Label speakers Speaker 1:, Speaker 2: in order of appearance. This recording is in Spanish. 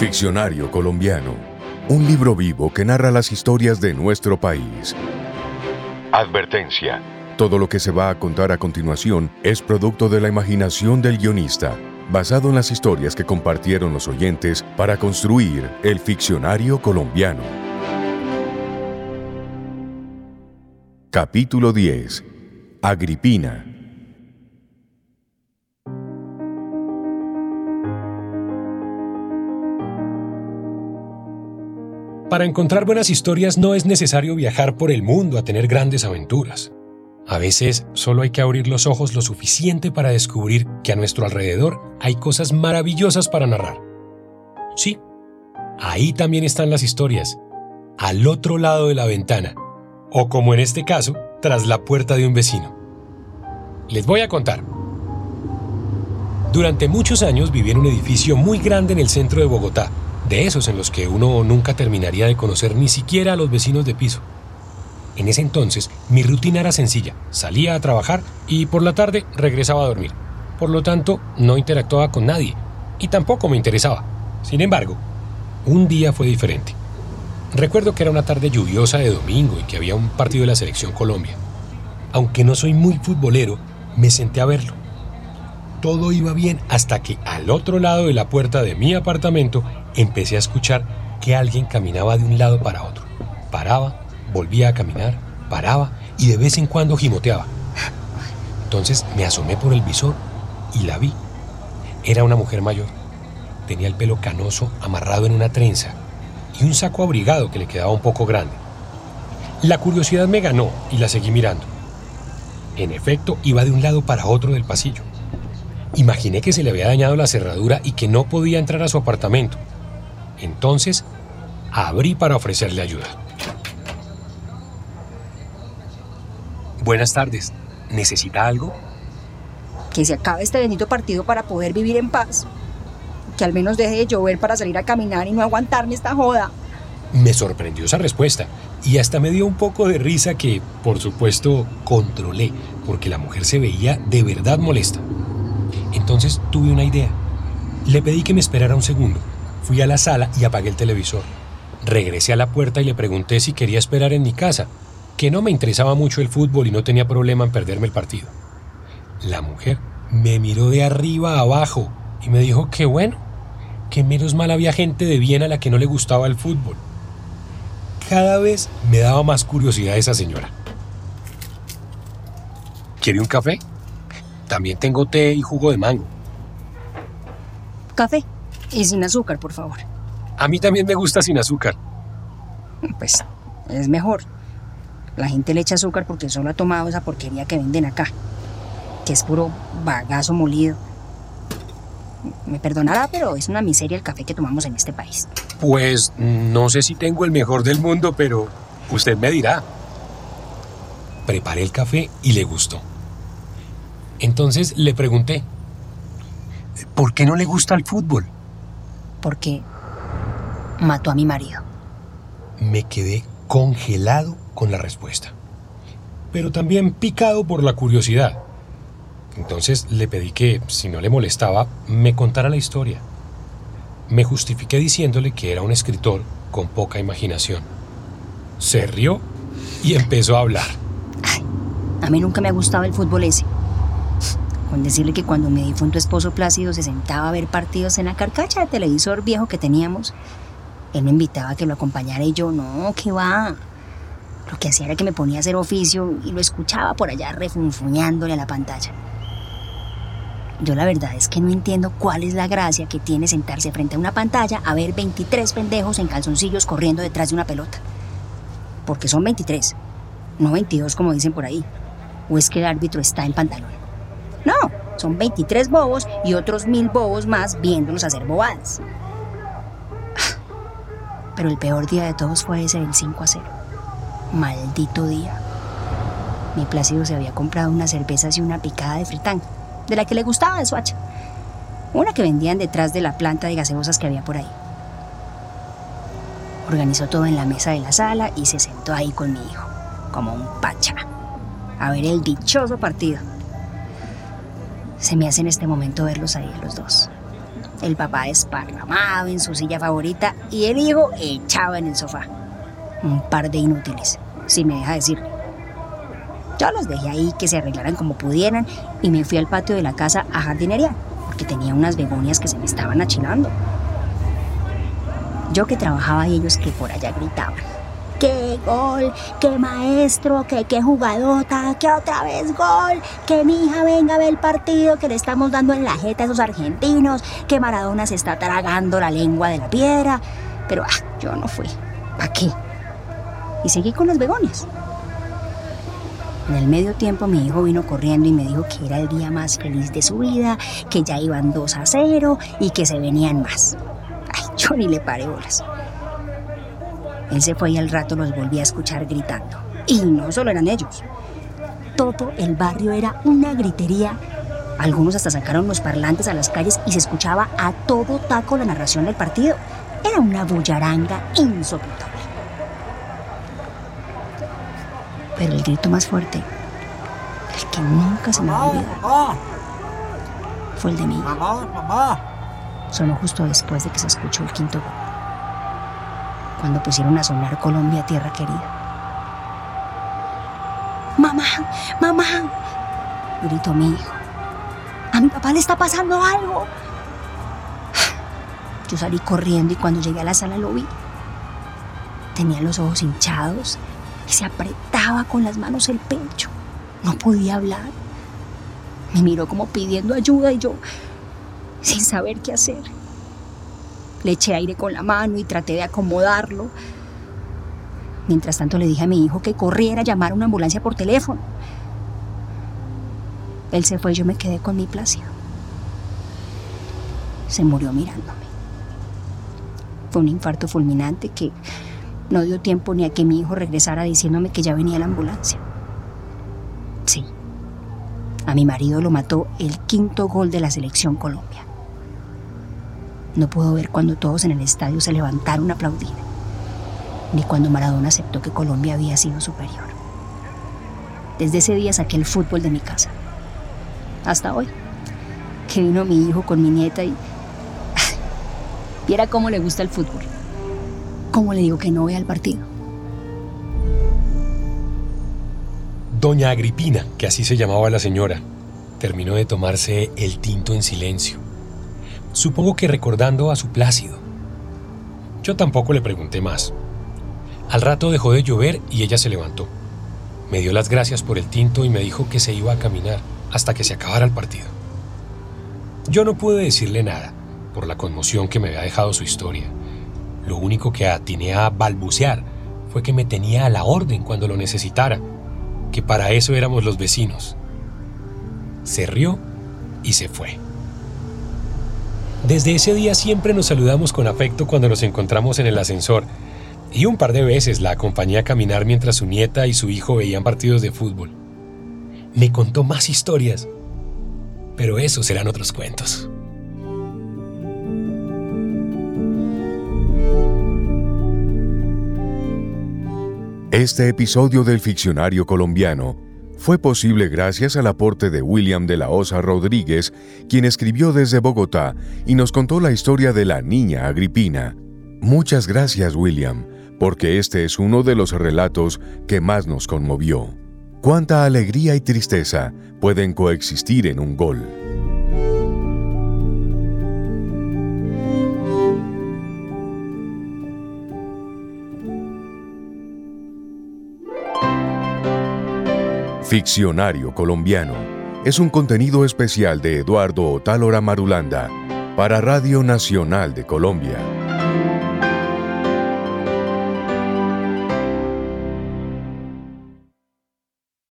Speaker 1: Ficcionario colombiano. Un libro vivo que narra las historias de nuestro país. Advertencia. Todo lo que se va a contar a continuación es producto de la imaginación del guionista, basado en las historias que compartieron los oyentes para construir el ficcionario colombiano. Capítulo 10. Agripina.
Speaker 2: Para encontrar buenas historias no es necesario viajar por el mundo a tener grandes aventuras. A veces solo hay que abrir los ojos lo suficiente para descubrir que a nuestro alrededor hay cosas maravillosas para narrar. Sí, ahí también están las historias, al otro lado de la ventana, o como en este caso, tras la puerta de un vecino. Les voy a contar. Durante muchos años viví en un edificio muy grande en el centro de Bogotá, de esos en los que uno nunca terminaría de conocer ni siquiera a los vecinos de piso. En ese entonces, mi rutina era sencilla. Salía a trabajar y por la tarde regresaba a dormir. Por lo tanto, no interactuaba con nadie y tampoco me interesaba. Sin embargo, un día fue diferente. Recuerdo que era una tarde lluviosa de domingo y que había un partido de la selección Colombia. Aunque no soy muy futbolero, me senté a verlo. Todo iba bien hasta que al otro lado de la puerta de mi apartamento empecé a escuchar que alguien caminaba de un lado para otro. Paraba, volvía a caminar, paraba y de vez en cuando gimoteaba. Entonces me asomé por el visor y la vi. Era una mujer mayor. Tenía el pelo canoso amarrado en una trenza y un saco abrigado que le quedaba un poco grande. La curiosidad me ganó y la seguí mirando. En efecto, iba de un lado para otro del pasillo. Imaginé que se le había dañado la cerradura y que no podía entrar a su apartamento. Entonces, abrí para ofrecerle ayuda. Buenas tardes. ¿Necesita algo?
Speaker 3: Que se acabe este bendito partido para poder vivir en paz. Que al menos deje de llover para salir a caminar y no aguantarme esta joda.
Speaker 2: Me sorprendió esa respuesta y hasta me dio un poco de risa que, por supuesto, controlé, porque la mujer se veía de verdad molesta. Entonces tuve una idea. Le pedí que me esperara un segundo. Fui a la sala y apagué el televisor. Regresé a la puerta y le pregunté si quería esperar en mi casa, que no me interesaba mucho el fútbol y no tenía problema en perderme el partido. La mujer me miró de arriba a abajo y me dijo que bueno, que menos mal había gente de bien a la que no le gustaba el fútbol. Cada vez me daba más curiosidad esa señora. ¿Quiere un café? También tengo té y jugo de mango.
Speaker 3: Café y sin azúcar, por favor.
Speaker 2: A mí también me gusta sin azúcar.
Speaker 3: Pues es mejor. La gente le echa azúcar porque solo ha tomado esa porquería que venden acá, que es puro bagazo molido. Me perdonará, pero es una miseria el café que tomamos en este país.
Speaker 2: Pues no sé si tengo el mejor del mundo, pero usted me dirá. Preparé el café y le gustó. Entonces le pregunté, ¿por qué no le gusta el fútbol?
Speaker 3: Porque mató a mi marido.
Speaker 2: Me quedé congelado con la respuesta, pero también picado por la curiosidad. Entonces le pedí que, si no le molestaba, me contara la historia. Me justifiqué diciéndole que era un escritor con poca imaginación. Se rió y empezó a hablar.
Speaker 3: Ay, a mí nunca me ha gustado el fútbol ese. Con decirle que cuando mi difunto esposo Plácido se sentaba a ver partidos en la carcacha de televisor viejo que teníamos, él me invitaba a que lo acompañara y yo, no, que va. Lo que hacía era que me ponía a hacer oficio y lo escuchaba por allá refunfuñándole a la pantalla. Yo la verdad es que no entiendo cuál es la gracia que tiene sentarse frente a una pantalla a ver 23 pendejos en calzoncillos corriendo detrás de una pelota. Porque son 23, no 22 como dicen por ahí. ¿O es que el árbitro está en pantalón? Son 23 bobos y otros mil bobos más viéndonos hacer bobadas. Pero el peor día de todos fue ese del 5 a 0. Maldito día. Mi Plácido se había comprado unas cervezas y una picada de fritán, de la que le gustaba de Suacha. Una que vendían detrás de la planta de gaseosas que había por ahí. Organizó todo en la mesa de la sala y se sentó ahí con mi hijo, como un pacha, a ver el dichoso partido. Se me hace en este momento verlos ahí los dos. El papá desparramado en su silla favorita y el hijo echado en el sofá. Un par de inútiles, si me deja decirle. Yo los dejé ahí que se arreglaran como pudieran y me fui al patio de la casa a jardinería, porque tenía unas begonias que se me estaban achilando. Yo que trabajaba y ellos que por allá gritaban. ¡Qué gol! ¡Qué maestro! ¡Qué, qué jugadota! ¡Qué otra vez gol! ¡Que mi hija venga a ver el partido que le estamos dando en la jeta a esos argentinos! ¡Que Maradona se está tragando la lengua de la piedra! Pero ah, yo no fui. ¿Para qué? Y seguí con las begonias. En el medio tiempo mi hijo vino corriendo y me dijo que era el día más feliz de su vida, que ya iban 2 a 0 y que se venían más. Ay, yo ni le paré bolas. Él se fue y al rato los volví a escuchar gritando. Y no solo eran ellos. Todo el barrio era una gritería. Algunos hasta sacaron los parlantes a las calles y se escuchaba a todo taco la narración del partido. Era una bullaranga insoportable. Pero el grito más fuerte, el que nunca se me va a olvidar, fue el de hijo.
Speaker 4: Mamá, mamá.
Speaker 3: Sonó justo después de que se escuchó el quinto gol. Cuando pusieron a sonar Colombia, tierra querida. ¡Mamá! ¡Mamá! Gritó mi hijo. A mi papá le está pasando algo. Yo salí corriendo y cuando llegué a la sala lo vi. Tenía los ojos hinchados y se apretaba con las manos el pecho. No podía hablar. Me miró como pidiendo ayuda y yo, sin saber qué hacer. Le eché aire con la mano y traté de acomodarlo. Mientras tanto le dije a mi hijo que corriera a llamar a una ambulancia por teléfono. Él se fue y yo me quedé con mi Plácido. Se murió mirándome. Fue un infarto fulminante que no dio tiempo ni a que mi hijo regresara diciéndome que ya venía la ambulancia. Sí, a mi marido lo mató el quinto gol de la selección Colombia. No puedo ver cuando todos en el estadio se levantaron a aplaudir, ni cuando Maradona aceptó que Colombia había sido superior. Desde ese día saqué el fútbol de mi casa. Hasta hoy, que vino mi hijo con mi nieta y... Viera cómo le gusta el fútbol. ¿Cómo le digo que no vea el partido?
Speaker 2: Doña Agripina, que así se llamaba la señora, terminó de tomarse el tinto en silencio. Supongo que recordando a su Plácido. Yo tampoco le pregunté más. Al rato dejó de llover y ella se levantó. Me dio las gracias por el tinto y me dijo que se iba a caminar hasta que se acabara el partido. Yo no pude decirle nada por la conmoción que me había dejado su historia. Lo único que atiné a balbucear fue que me tenía a la orden cuando lo necesitara, que para eso éramos los vecinos. Se rió y se fue. Desde ese día siempre nos saludamos con afecto cuando nos encontramos en el ascensor, y un par de veces la acompañé a caminar mientras su nieta y su hijo veían partidos de fútbol. Me contó más historias, pero esos serán otros cuentos.
Speaker 1: Este episodio del Ficcionario Colombiano fue posible gracias al aporte de William de la Osa Rodríguez, quien escribió desde Bogotá y nos contó la historia de la niña Agripina. Muchas gracias, William, porque este es uno de los relatos que más nos conmovió. Cuánta alegría y tristeza pueden coexistir en un gol. Ficcionario Colombiano es un contenido especial de Eduardo Otálora Marulanda para Radio Nacional de Colombia.